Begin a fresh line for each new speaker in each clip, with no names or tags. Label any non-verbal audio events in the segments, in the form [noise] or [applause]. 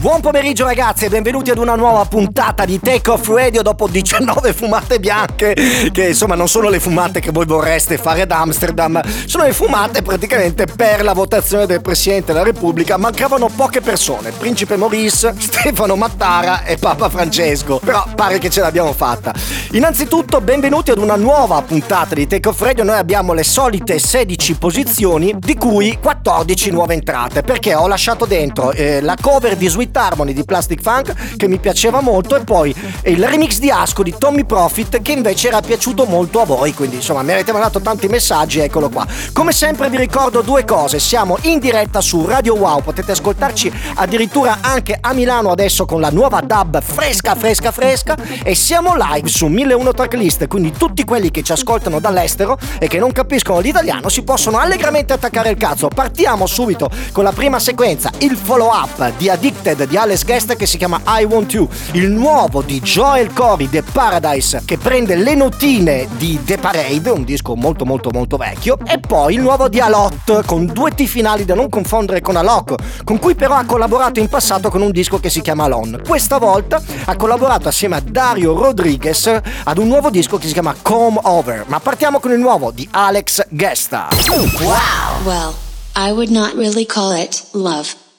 Buon pomeriggio ragazzi e benvenuti ad una nuova puntata di Take Off Radio dopo 19 fumate bianche che insomma non sono le fumate che voi vorreste fare ad Amsterdam, sono le fumate praticamente per la votazione del Presidente della Repubblica, mancavano poche persone, Principe Maurice, [laughs] Stefano Mattara e Papa Francesco, però pare che ce l'abbiamo fatta. Innanzitutto benvenuti ad una nuova puntata di Take Off Radio, noi abbiamo le solite 16 posizioni di cui 14 nuove entrate perché ho lasciato dentro eh, la cover di Sweet Harmony di Plastic Funk che mi piaceva molto e poi il remix di Asco di Tommy Profit che invece era piaciuto molto a voi, quindi insomma mi avete mandato tanti messaggi, eccolo qua. Come sempre vi ricordo due cose, siamo in diretta su Radio Wow, potete ascoltarci addirittura anche a Milano adesso con la nuova dub fresca fresca fresca. E siamo live su 1001 tracklist, quindi tutti quelli che ci ascoltano dall'estero e che non capiscono l'italiano si possono allegramente attaccare il cazzo. Partiamo subito con la prima sequenza, il follow up di Addicted di Alex Guest che si chiama I Want You, il nuovo di Joel Corey The Paradise che prende le notine di The Parade, un disco molto molto molto vecchio, e poi il nuovo di Alot con due T finali da non confondere con Alok, con cui però ha collaborato in passato con un disco che si chiama Alon. Questa volta ha collaborato assieme a Dario Rodriguez ad un nuovo disco che si chiama Come Over, ma partiamo con il nuovo di Alex Gesta.
Wow! Well, I would not really call it love.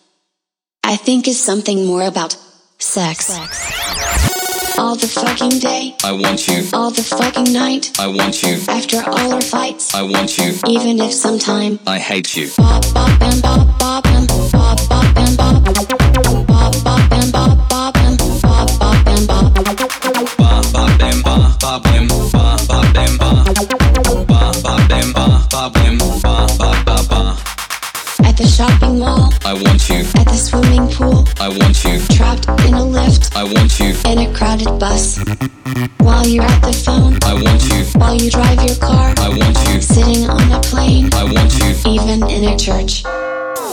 I think is something more about sex. sex. All the fucking day.
I want you.
All the fucking night.
I want you.
After all our fights.
I want you.
Even if sometime.
I hate you.
Bop, bop, and bop, bop, and bop, bop, and bop. And and and the shopping mall.
I want you.
At the swimming pool.
I want you.
Trapped in a lift.
I want you.
In a crowded bus. While you're at the phone.
I want you.
While you drive your car.
I want you.
Sitting on a plane.
I want you.
Even in a church.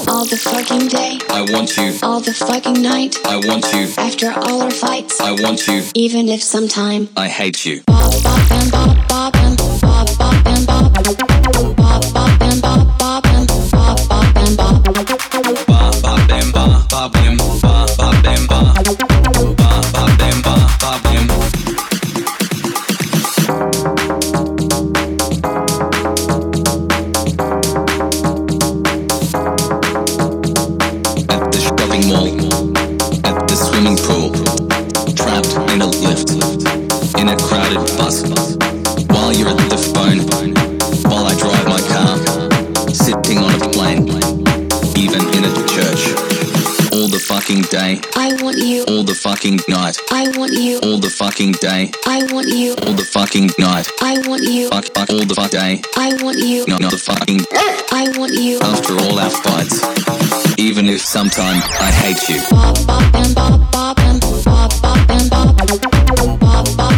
All the fucking day.
I want you.
All the fucking night.
I want you.
After all our fights.
I want you.
Even if sometime.
I hate you.
Bop, bop, and bop, bop, and
problem. I
want you.
all the fucking night,
I want you.
all the fucking day,
I want you.
all the fucking night.
I want you.
Fuck, fuck, all the fuck day,
I want you.
not, not the fucking.
I want you.
After all our fights, even if sometime I hate you.
Bop, bop, and bop, bop, and bop, bop, and. Bop, bop, bop,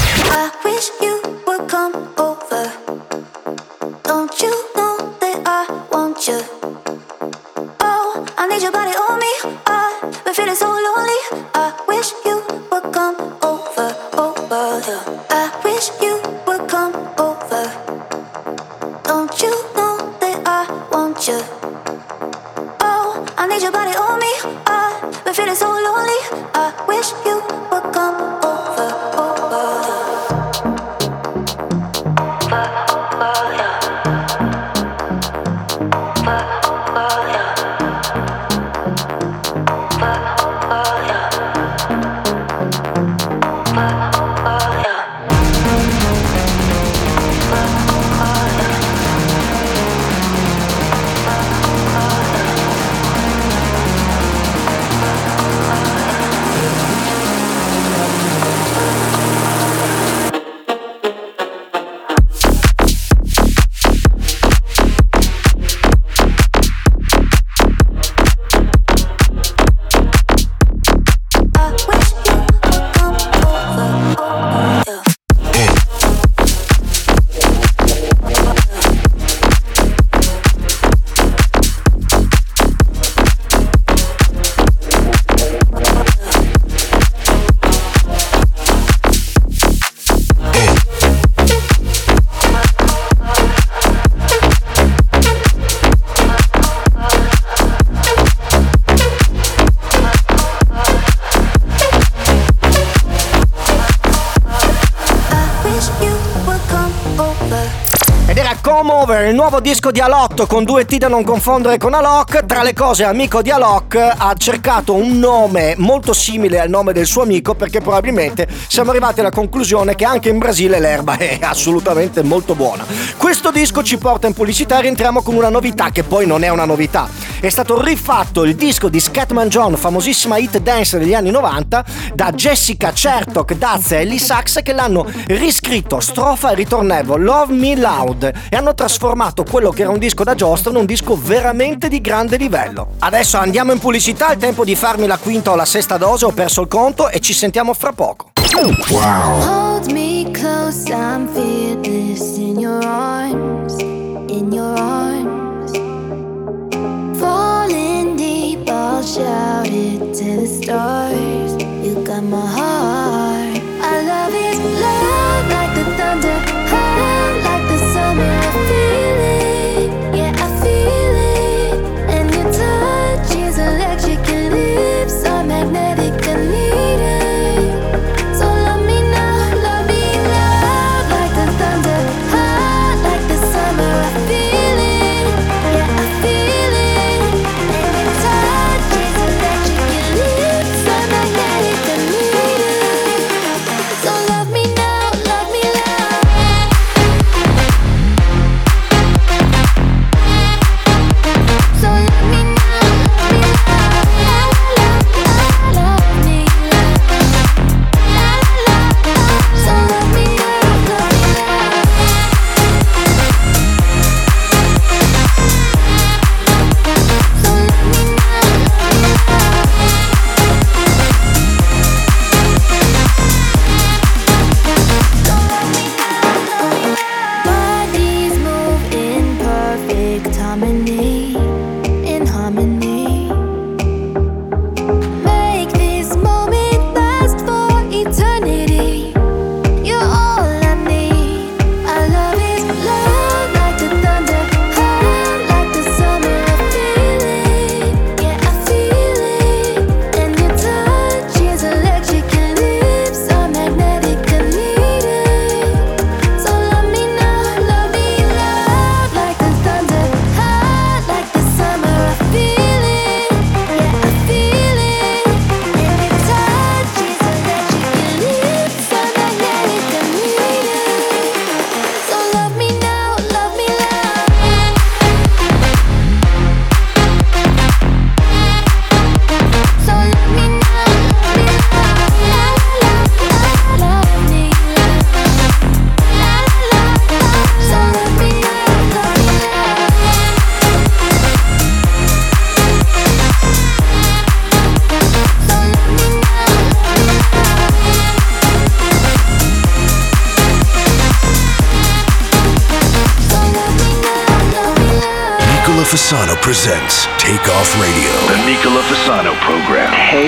Disco di Alok con due T da non confondere con Alok. Tra le cose, amico di Alok ha cercato un nome molto simile al nome del suo amico perché probabilmente siamo arrivati alla conclusione che anche in Brasile l'erba è assolutamente molto buona. Questo disco ci porta in pubblicità e rientriamo con una novità che poi non è una novità. È stato rifatto il disco di Scatman John, famosissima hit dance degli anni 90, da Jessica Chertok, Daz e Ellie Sachs che l'hanno riscritto strofa e ritornello Love Me Loud e hanno trasformato quello che era un disco da giostra in un disco veramente di grande livello. Adesso andiamo in pubblicità, è tempo di farmi la quinta o la sesta dose, ho perso il conto e ci sentiamo fra poco.
Hold me close, I'm fearless in your arms, in your arms. Stars.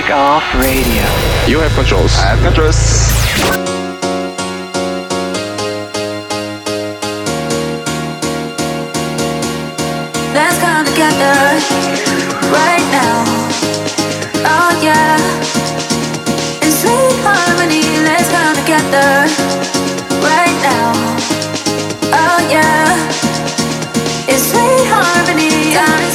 Program.
Take Off Radio.
You have controls. I have controls.
Let's come together right now. Oh yeah. In sweet harmony, let's come together right now. Oh yeah. In sweet harmony,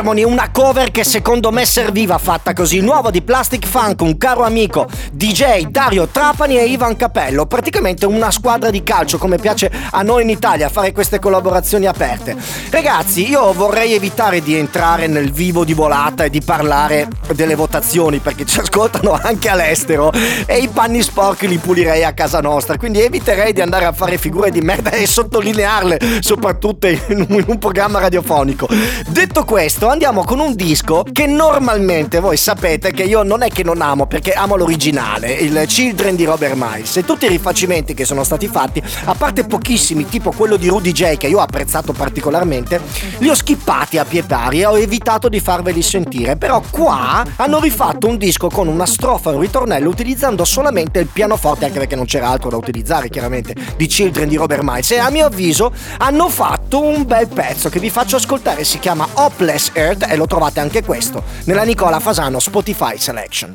Harmony,
una cover che secondo me serviva fatta così. Nuovo di Plastic Funk, un caro amico DJ Dario Trapani e Ivan Capello. Praticamente una squadra di calcio, come piace a noi in Italia fare queste collaborazioni aperte. Ragazzi, io vorrei evitare di entrare nel vivo di volata e di parlare delle votazioni perché ci ascoltano anche all'estero e i panni sporchi li pulirei a casa nostra. Quindi eviterei di andare a fare figure di merda e sottolinearle, soprattutto in un, in un programma radiofonico. Detto questo, andiamo con un disco che normalmente voi sapete che io non è che non amo, perché amo l'originale, il Children di Robert Miles. E tutti i rifacimenti che sono stati fatti, a parte pochissimi, tipo quello di Rudy J, che io ho apprezzato particolarmente, li ho skippati a pie e ho evitato di farveli sentire. Però qua hanno rifatto un disco con una strofa e un ritornello utilizzando solamente il pianoforte, anche perché non c'era altro da utilizzare, chiaramente, di Children di Robert Miles. E a mio avviso hanno fatto un bel pezzo che vi faccio ascoltare, si chiama Hopeless Earth e lo trovate anche questo nella Nicola Fasano Spotify Selection.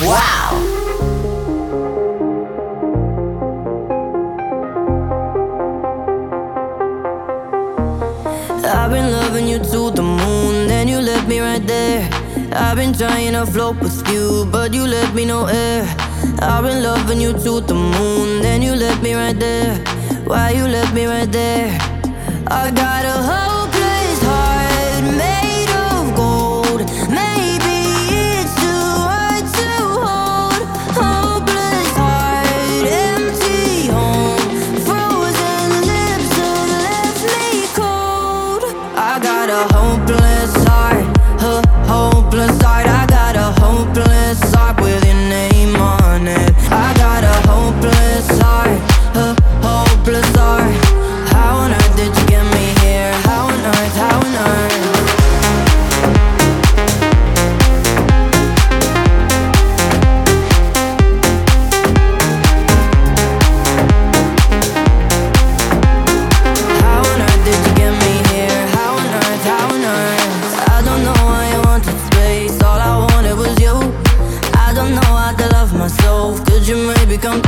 Wow!
I've been loving you to the moon, then you left me right there. I've been trying to float with you, but you left me no air. I've been loving you to the moon, then you left me right there. Why you left me right there? I got a hopeless you may become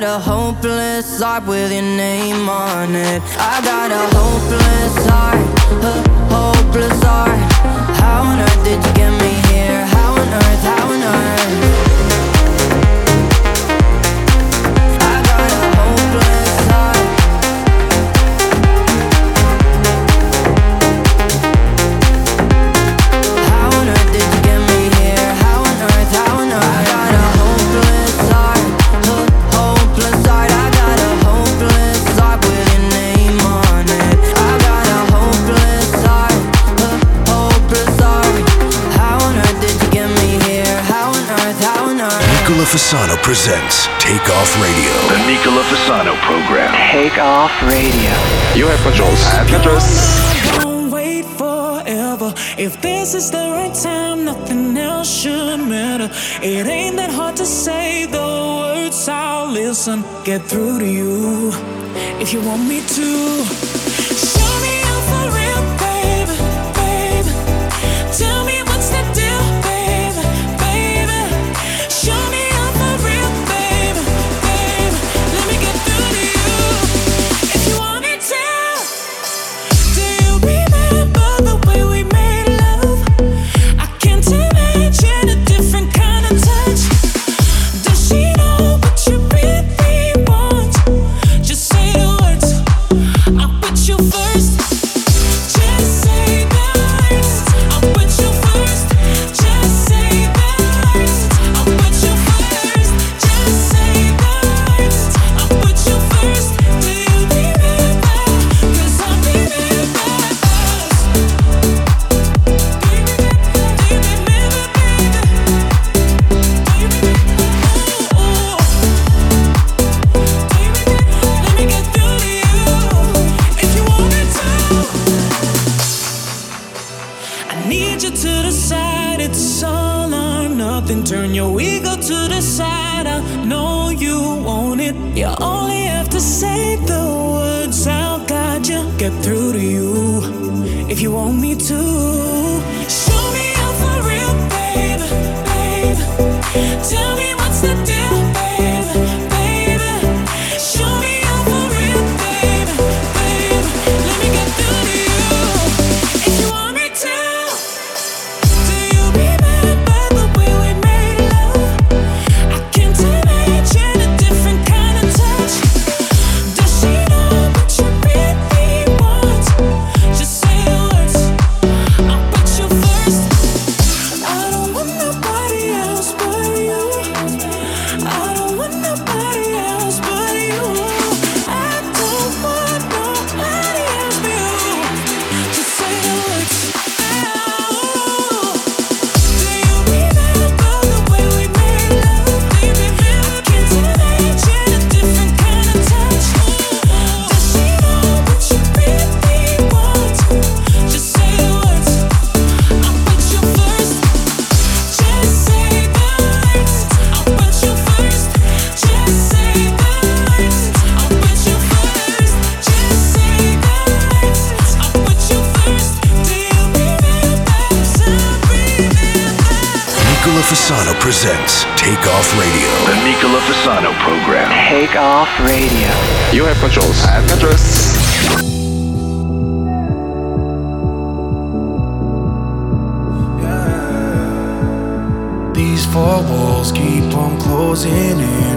got a hopeless heart with your name on it. I got a hopeless heart, a hopeless heart. How on earth did you get me here? How on earth? How on earth?
Fasano presents Take Off Radio.
The Nicola Fasano program.
Take Off Radio.
You have controls. I have controls.
Don't wait forever. If this is the right time, nothing else should matter. It ain't that hard to say the words. I'll listen, get through to you. If you want me to.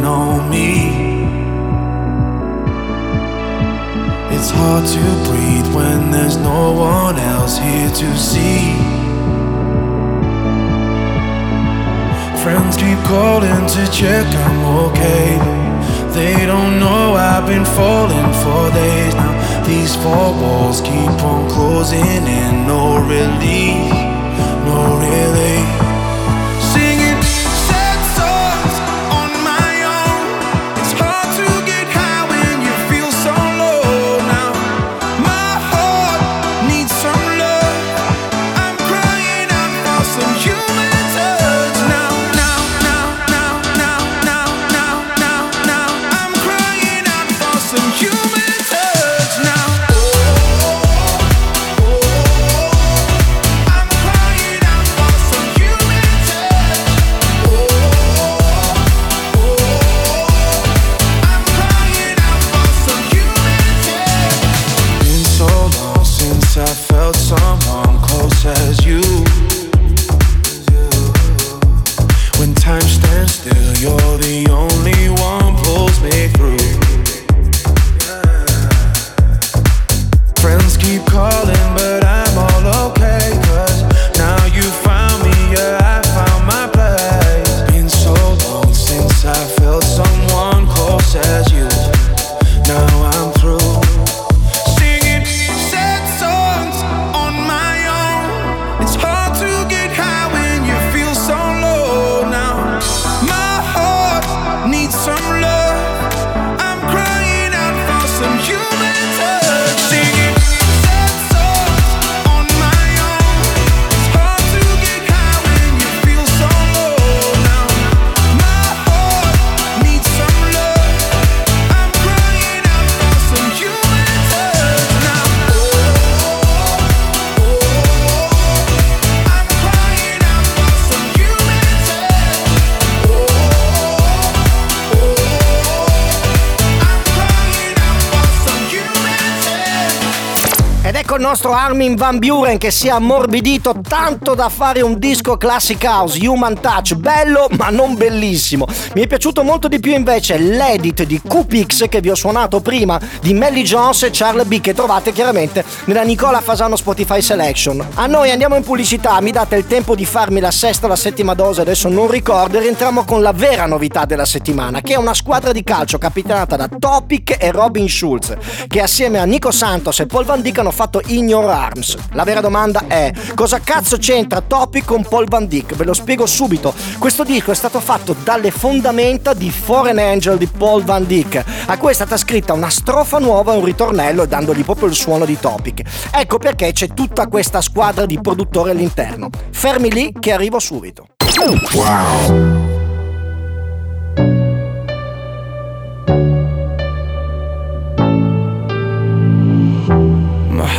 On me. It's hard to breathe when there's no one else here to see. Friends keep calling to check I'm okay. They don't know I've been falling for days now. These four walls keep on closing in, no relief, no relief.
Armin Van Buren che si è ammorbidito tanto da fare un disco classic house, Human Touch, bello ma non bellissimo. Mi è piaciuto molto di più invece l'edit di QPix che vi ho suonato prima di Melly Jones e Charlie B che trovate chiaramente nella Nicola Fasano Spotify Selection. A noi andiamo in pubblicità, mi date il tempo di farmi la sesta o la settima dose, adesso non ricordo, e rientriamo con la vera novità della settimana, che è una squadra di calcio capitanata da Topic e Robin Schulz, che assieme a Nico Santos e Paul Van Dyck hanno fatto Your Arms. La vera domanda è: cosa cazzo c'entra Topic con Paul Van Dyck? Ve lo spiego subito. Questo disco è stato fatto dalle fondamenta di Foreign Angel di Paul Van Dyck, a cui è stata scritta una strofa nuova e un ritornello dandogli proprio il suono di Topic. Ecco perché c'è tutta questa squadra di produttori all'interno. Fermi lì che arrivo subito.
Wow.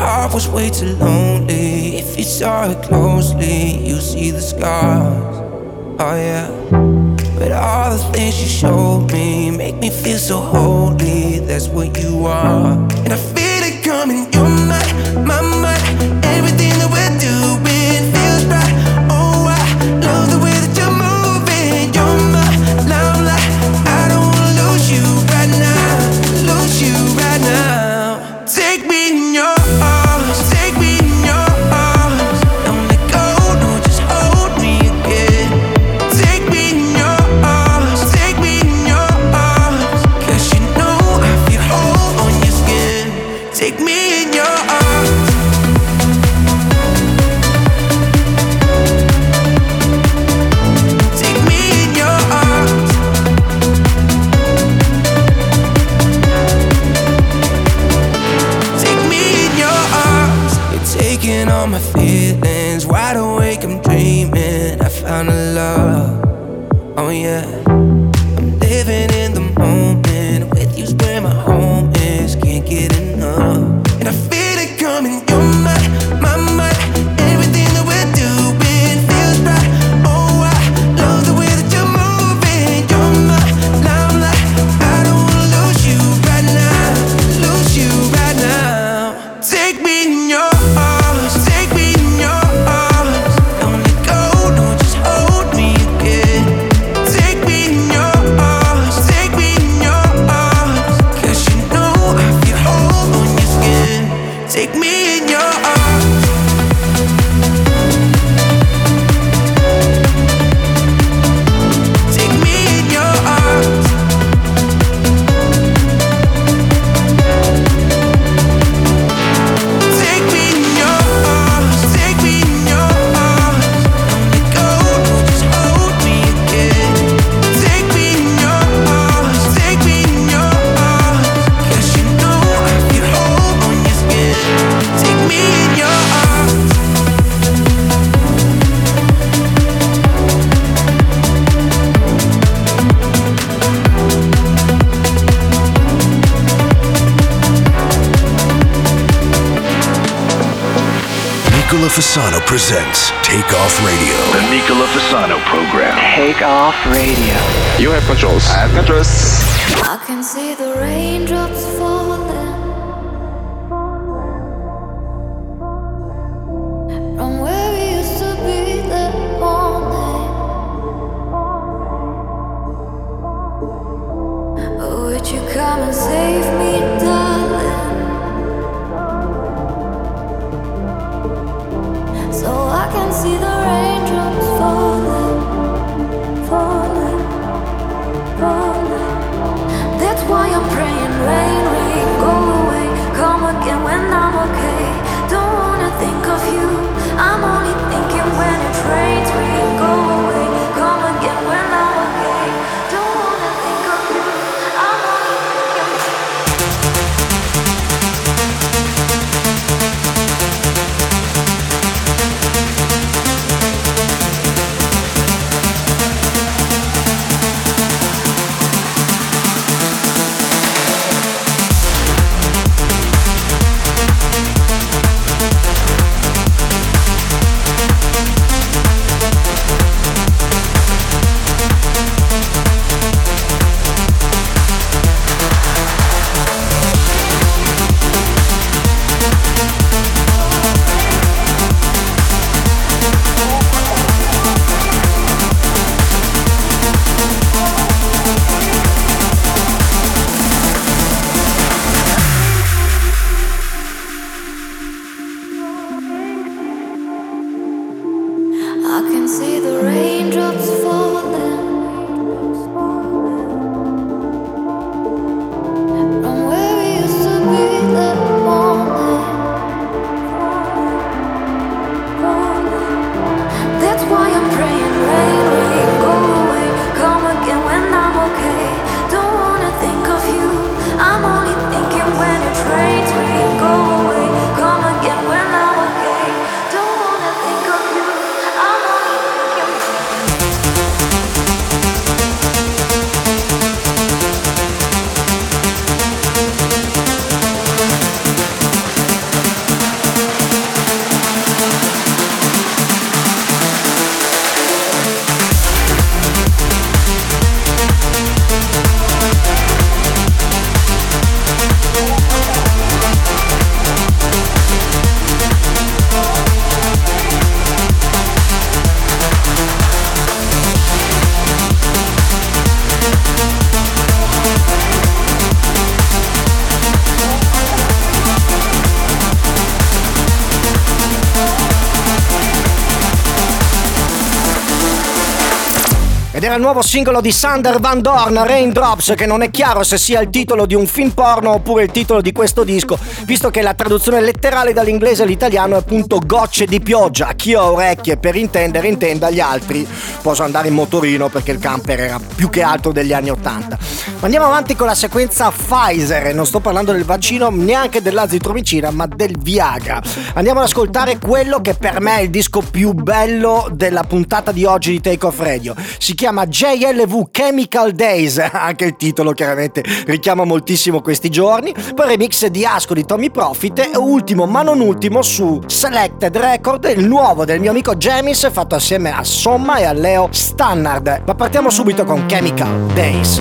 Heart was way too lonely. If you saw it closely, you see the scars. Oh yeah. But all the things you showed me make me feel so holy. That's what you are. And I feel it coming. You're my, my, my. Everything that we're doing
presents Take Off Radio.
The Nicola Fasano program.
Take off radio.
You have controls. I have controls.
I can see the raindrops falling from where we used to be that morning. Would you come and save
era il nuovo singolo di Sander Van Dorn, Raindrops, che non è chiaro se sia il titolo di un film porno oppure il titolo di questo disco, visto che la traduzione letterale dall'inglese all'italiano è appunto gocce di pioggia. Chi ha orecchie per intendere, intenda, gli altri posso andare in motorino perché il camper era più che altro degli anni 80. Ma andiamo avanti con la sequenza Pfizer, non sto parlando del vaccino, neanche dell'azitromicina, ma del Viagra. Andiamo ad ascoltare quello che per me è il disco più bello della puntata di oggi di Take Off Radio. Si chiama JLV Chemical Days, [laughs] anche il titolo chiaramente richiama moltissimo questi giorni. Poi remix di Asco di Tommy Profit e ultimo ma non ultimo su Selected Record, il nuovo del mio amico Jamis fatto assieme a Somma e a Leo Stannard. Ma partiamo subito con Chemical Days.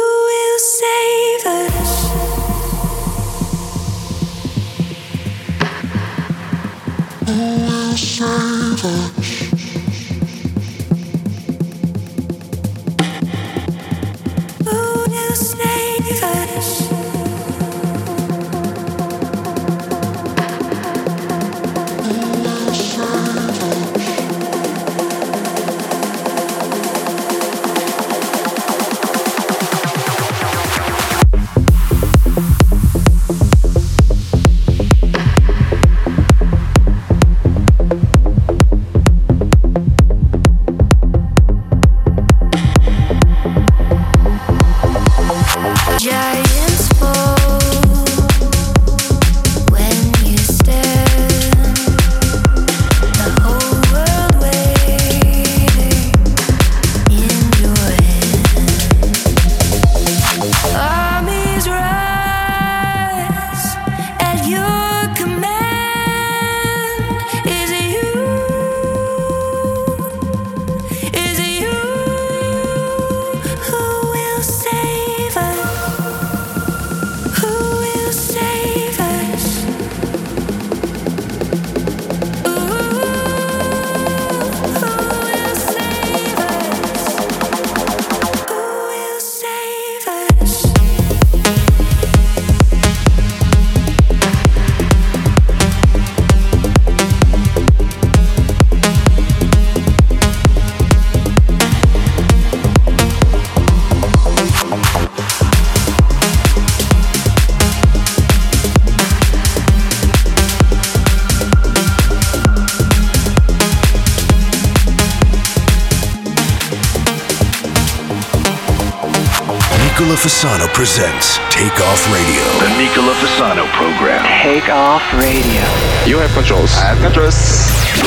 Presents Take Off Radio.
The Nicola Fasano program.
Take off radio.
You have controls. I have controls.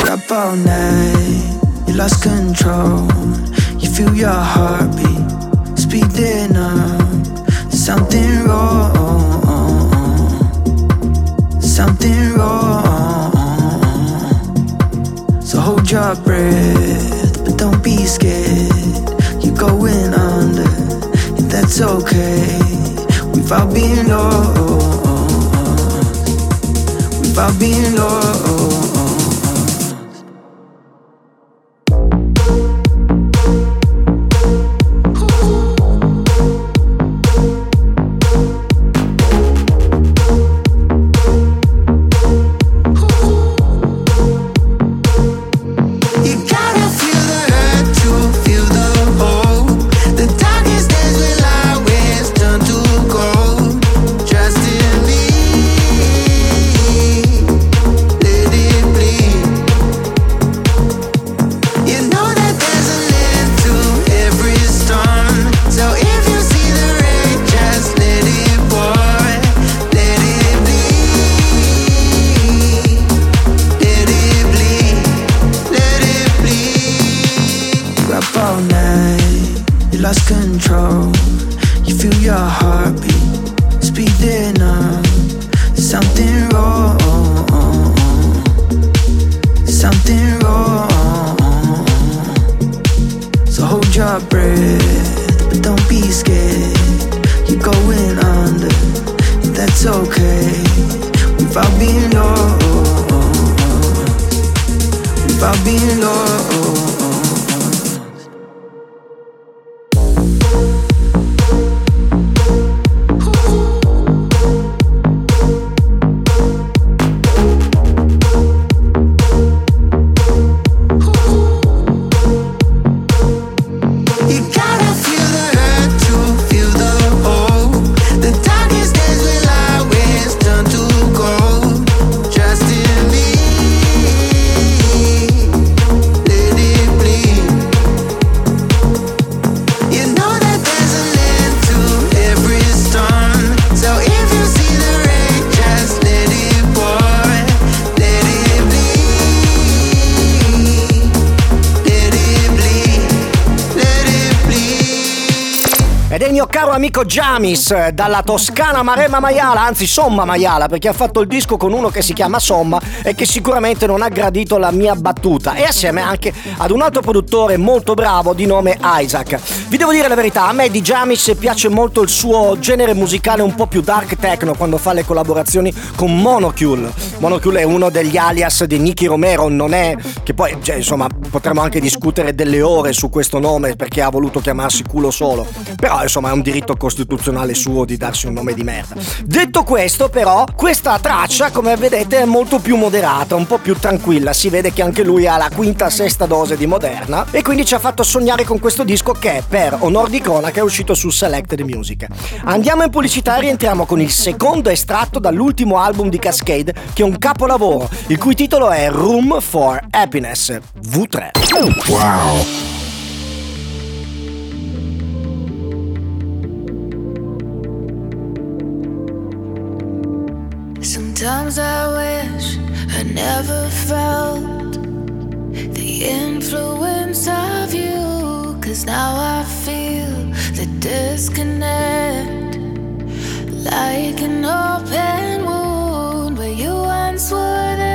Up all night, you lost control. You feel your heartbeat speeding up. Something wrong. Something wrong. So hold your breath, but don't be scared. You're going under, that's okay. All been lost. We've lost.
Amico Jamis eh, dalla toscana Maremma Maiala, anzi Somma Maiala, perché ha fatto il disco con uno che si chiama Somma e che sicuramente non ha gradito la mia battuta. E assieme anche ad un altro produttore molto bravo di nome Isaac. Vi devo dire la verità, a me di Jamis piace molto il suo genere musicale un po' più dark techno quando fa le collaborazioni con Monocule. Monocule è uno degli alias di Nicky Romero, non è che poi, cioè, insomma, potremmo anche discutere delle ore su questo nome perché ha voluto chiamarsi culo solo. Però insomma è un diritto costituzionale suo di darsi un nome di merda. Detto questo, però, questa traccia, come vedete, è molto più moderata, un po' più tranquilla. Si vede che anche lui ha la quinta, sesta dose di moderna. E quindi ci ha fatto sognare con questo disco che, per onor di cronaca, è uscito su Selected Music. Andiamo in pubblicità e rientriamo con il secondo estratto dall'ultimo album di Cascade, che è un capolavoro, il cui titolo è Room for Happiness V3.
Wow.
Sometimes I wish never felt the influence of you. Cause now I feel the disconnect like an open wound where you once were. There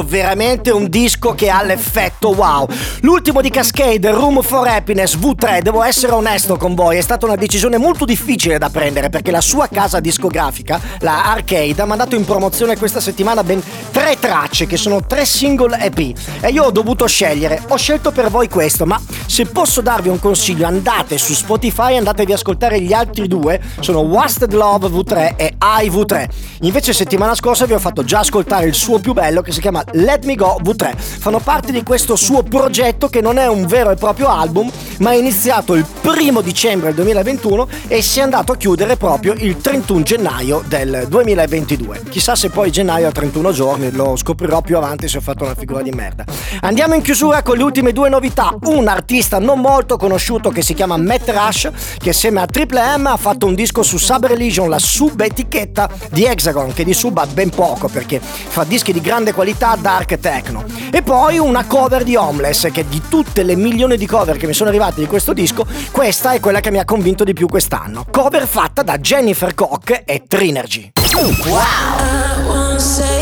questo veramente un disco che ha l'effetto wow. L'ultimo di Cascade, Room for Happiness V3, devo essere onesto con voi, è stata una decisione molto difficile da prendere perché la sua casa discografica, la Arcade, ha mandato in promozione questa settimana ben tre tracce che sono tre single EP e io ho dovuto scegliere. Ho scelto per voi questo, ma se posso darvi un consiglio, andate su Spotify e andatevi ad ascoltare gli altri due, sono Wasted Love V3 e I V3. Invece settimana scorsa vi ho fatto già ascoltare il suo più bello che si chiama Let Me Go V3. Fanno parte di questo suo progetto che non è un vero e proprio album, ma è iniziato il primo dicembre del 2021 e si è andato a chiudere proprio il 31 gennaio del 2022. Chissà se poi gennaio ha 31 giorni, lo scoprirò più avanti se ho fatto una figura di merda. Andiamo in chiusura con le ultime due novità. Un artista non molto conosciuto che si chiama Matt Rush, che assieme a Triple M ha fatto un disco su Sub Religion, la sub-etichetta di Hexagon, che di sub ha ben poco perché fa dischi di grande qualità dark techno. E poi una cover di Homeless, che di tutte le milioni di cover che mi sono arrivate di questo disco, questa è quella che mi ha convinto di più quest'anno. Cover fatta da Jennifer Koch e Trinergy. Wow!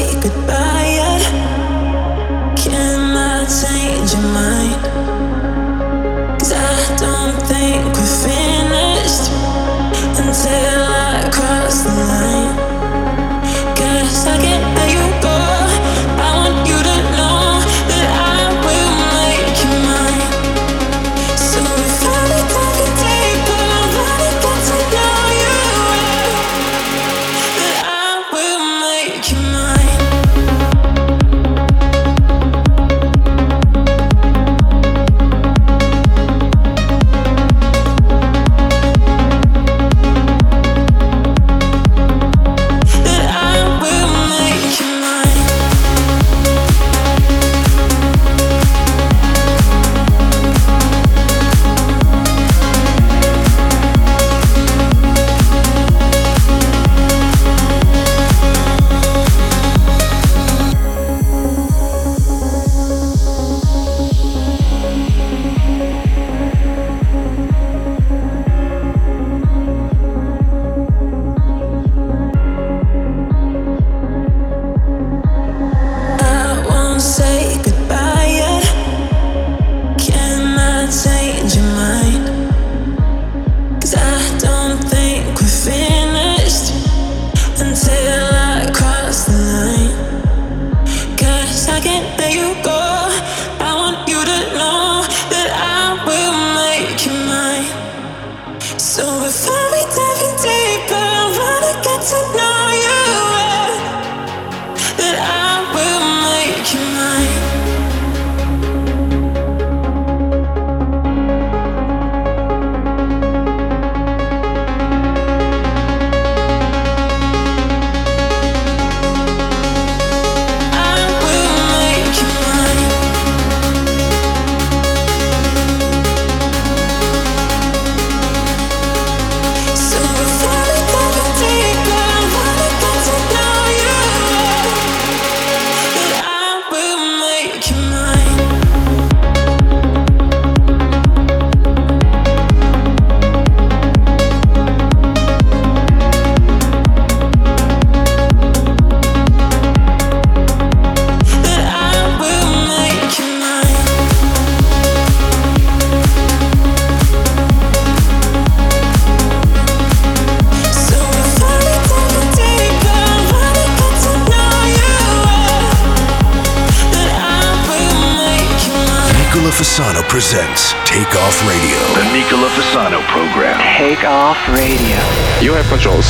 Controls.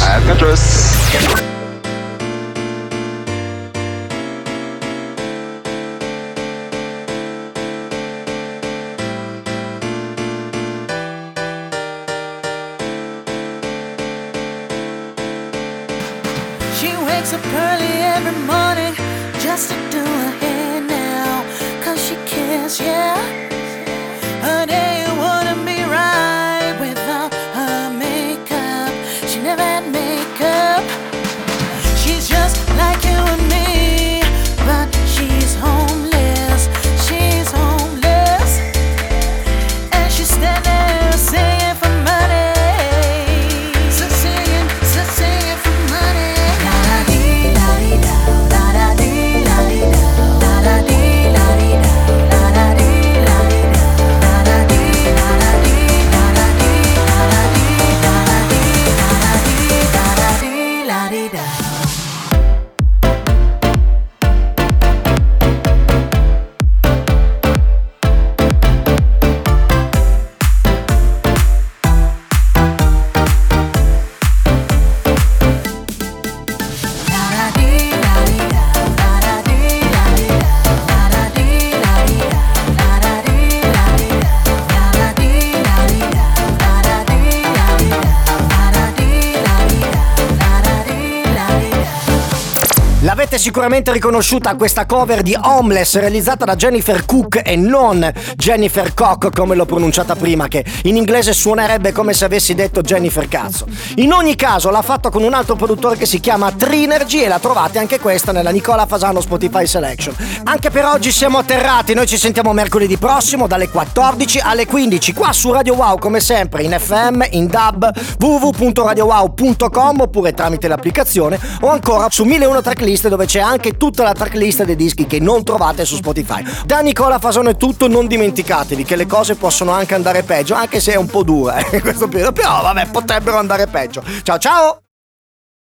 Sicuramente riconosciuta questa cover di Homeless realizzata da Jennifer Cook e non Jennifer Cock come l'ho pronunciata prima che in inglese suonerebbe come se avessi detto Jennifer Cazzo. In ogni caso l'ha fatto con un altro produttore che si chiama Trinergy e la trovate anche questa nella Nicola Fasano Spotify Selection. Anche per oggi siamo atterrati, noi ci sentiamo mercoledì prossimo dalle 14 alle 15 qua su Radio Wow come sempre in FM, in DAB, www.radiowow.com oppure tramite l'applicazione o ancora su 1001 tracklist dove c'è anche tutta la tracklist dei dischi che non trovate su Spotify. Da Nicola Fasano è tutto, non dimenticatevi che le cose possono anche andare peggio, anche se è un po' dura eh, [laughs] questo periodo, però vabbè potrebbero andare peggio. Ciao ciao!